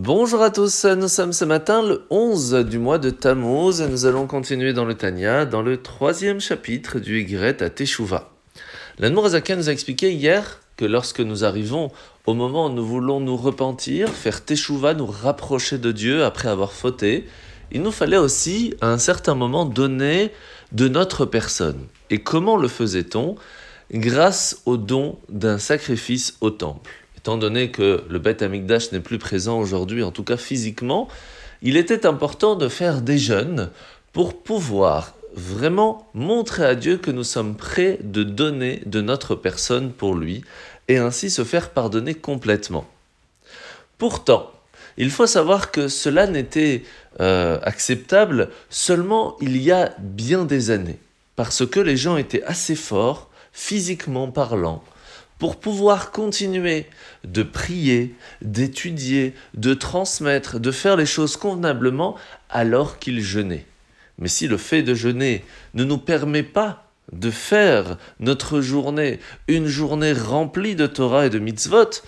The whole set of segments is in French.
Bonjour à tous, nous sommes ce matin le 11 du mois de Tammuz et nous allons continuer dans le Tanya, dans le troisième chapitre du Y à Teshuvah. L'Anmorazaka nous a expliqué hier que lorsque nous arrivons au moment où nous voulons nous repentir, faire Teshuvah, nous rapprocher de Dieu après avoir fauté, il nous fallait aussi à un certain moment donner de notre personne. Et comment le faisait-on? Grâce au don d'un sacrifice au temple étant donné que le Beth Amikdash n'est plus présent aujourd'hui, en tout cas physiquement, il était important de faire des jeûnes pour pouvoir vraiment montrer à Dieu que nous sommes prêts de donner de notre personne pour lui et ainsi se faire pardonner complètement. Pourtant, il faut savoir que cela n'était euh, acceptable seulement il y a bien des années, parce que les gens étaient assez forts, physiquement parlant, pour pouvoir continuer de prier, d'étudier, de transmettre, de faire les choses convenablement alors qu'ils jeûnaient. Mais si le fait de jeûner ne nous permet pas de faire notre journée une journée remplie de Torah et de mitzvot,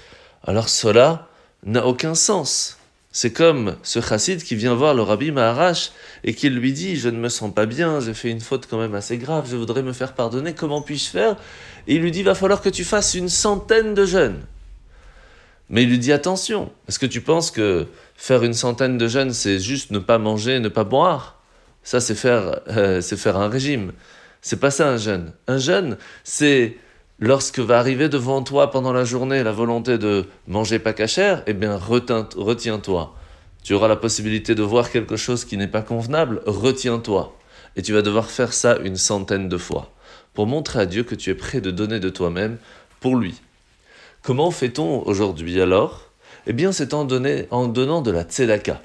alors cela n'a aucun sens. C'est comme ce chassid qui vient voir le rabbi Maharash et qui lui dit Je ne me sens pas bien, j'ai fait une faute quand même assez grave, je voudrais me faire pardonner, comment puis-je faire? Et il lui dit Va falloir que tu fasses une centaine de jeûnes. Mais il lui dit Attention, est-ce que tu penses que faire une centaine de jeûnes, c'est juste ne pas manger, ne pas boire? Ça, c'est faire, euh, faire un régime. C'est pas ça un jeûne. Un jeûne, c'est lorsque va arriver devant toi pendant la journée la volonté de manger pas cachère, eh bien retiens-toi. Tu auras la possibilité de voir quelque chose qui n'est pas convenable, retiens-toi. Et tu vas devoir faire ça une centaine de fois pour montrer à Dieu que tu es prêt de donner de toi-même pour lui. Comment fait-on aujourd'hui alors? Eh bien, c'est en, en donnant de la tzedaka.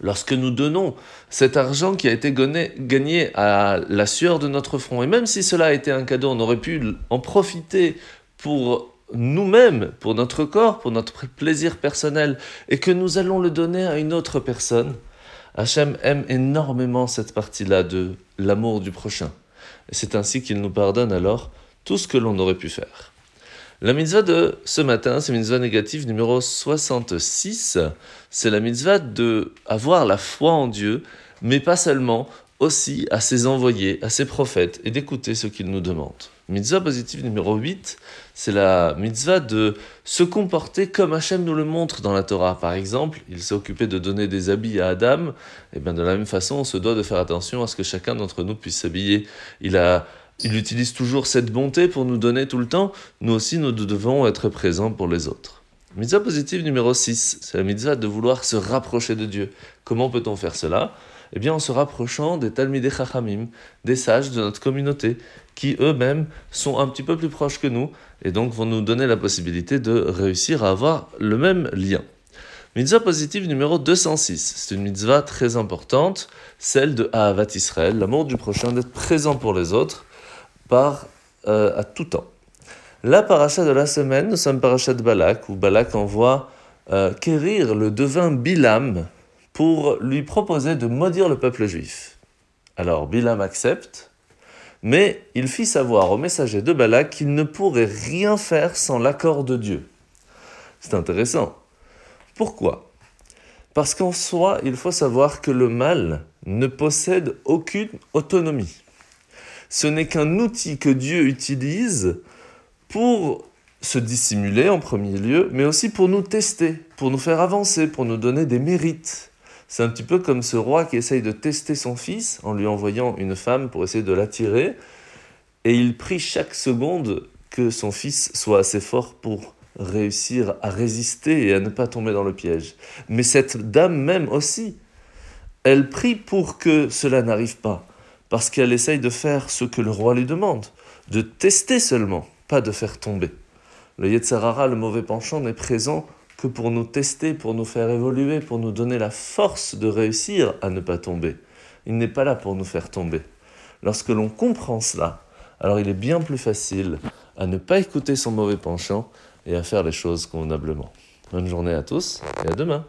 Lorsque nous donnons cet argent qui a été gagné à la sueur de notre front, et même si cela a été un cadeau, on aurait pu en profiter pour nous-mêmes, pour notre corps, pour notre plaisir personnel, et que nous allons le donner à une autre personne, Hachem aime énormément cette partie-là de l'amour du prochain. Et c'est ainsi qu'il nous pardonne alors tout ce que l'on aurait pu faire. La mitzvah de ce matin, c'est mitzvah négative numéro 66. C'est la mitzvah de avoir la foi en Dieu, mais pas seulement, aussi à ses envoyés, à ses prophètes, et d'écouter ce qu'ils nous demandent. Mitzvah positive numéro 8, c'est la mitzvah de se comporter comme Hachem nous le montre dans la Torah. Par exemple, il s'est occupé de donner des habits à Adam, et bien de la même façon, on se doit de faire attention à ce que chacun d'entre nous puisse s'habiller. Il a il utilise toujours cette bonté pour nous donner tout le temps. Nous aussi, nous devons être présents pour les autres. Mitzvah positive numéro 6, c'est la mitzvah de vouloir se rapprocher de Dieu. Comment peut-on faire cela? Eh bien, en se rapprochant des Talmidei Chachamim, des sages de notre communauté, qui eux-mêmes sont un petit peu plus proches que nous, et donc vont nous donner la possibilité de réussir à avoir le même lien. Mitzvah positive numéro 206, c'est une mitzvah très importante, celle de Ahavat Israël, l'amour du prochain, d'être présent pour les autres par euh, à tout temps. La paracha de la semaine, nous sommes paracha de Balak, où Balak envoie euh, quérir le devin Bilam pour lui proposer de maudire le peuple juif. Alors Bilam accepte, mais il fit savoir au messager de Balak qu'il ne pourrait rien faire sans l'accord de Dieu. C'est intéressant. Pourquoi? Parce qu'en soi, il faut savoir que le mal ne possède aucune autonomie ce n'est qu'un outil que Dieu utilise pour se dissimuler en premier lieu, mais aussi pour nous tester, pour nous faire avancer, pour nous donner des mérites. C'est un petit peu comme ce roi qui essaye de tester son fils en lui envoyant une femme pour essayer de l'attirer, et il prie chaque seconde que son fils soit assez fort pour réussir à résister et à ne pas tomber dans le piège. Mais cette dame même aussi, elle prie pour que cela n'arrive pas parce qu'elle essaye de faire ce que le roi lui demande, de tester seulement, pas de faire tomber. Le Yetzarara, le mauvais penchant, n'est présent que pour nous tester, pour nous faire évoluer, pour nous donner la force de réussir à ne pas tomber. Il n'est pas là pour nous faire tomber. Lorsque l'on comprend cela, alors il est bien plus facile à ne pas écouter son mauvais penchant et à faire les choses convenablement. Bonne journée à tous et à demain.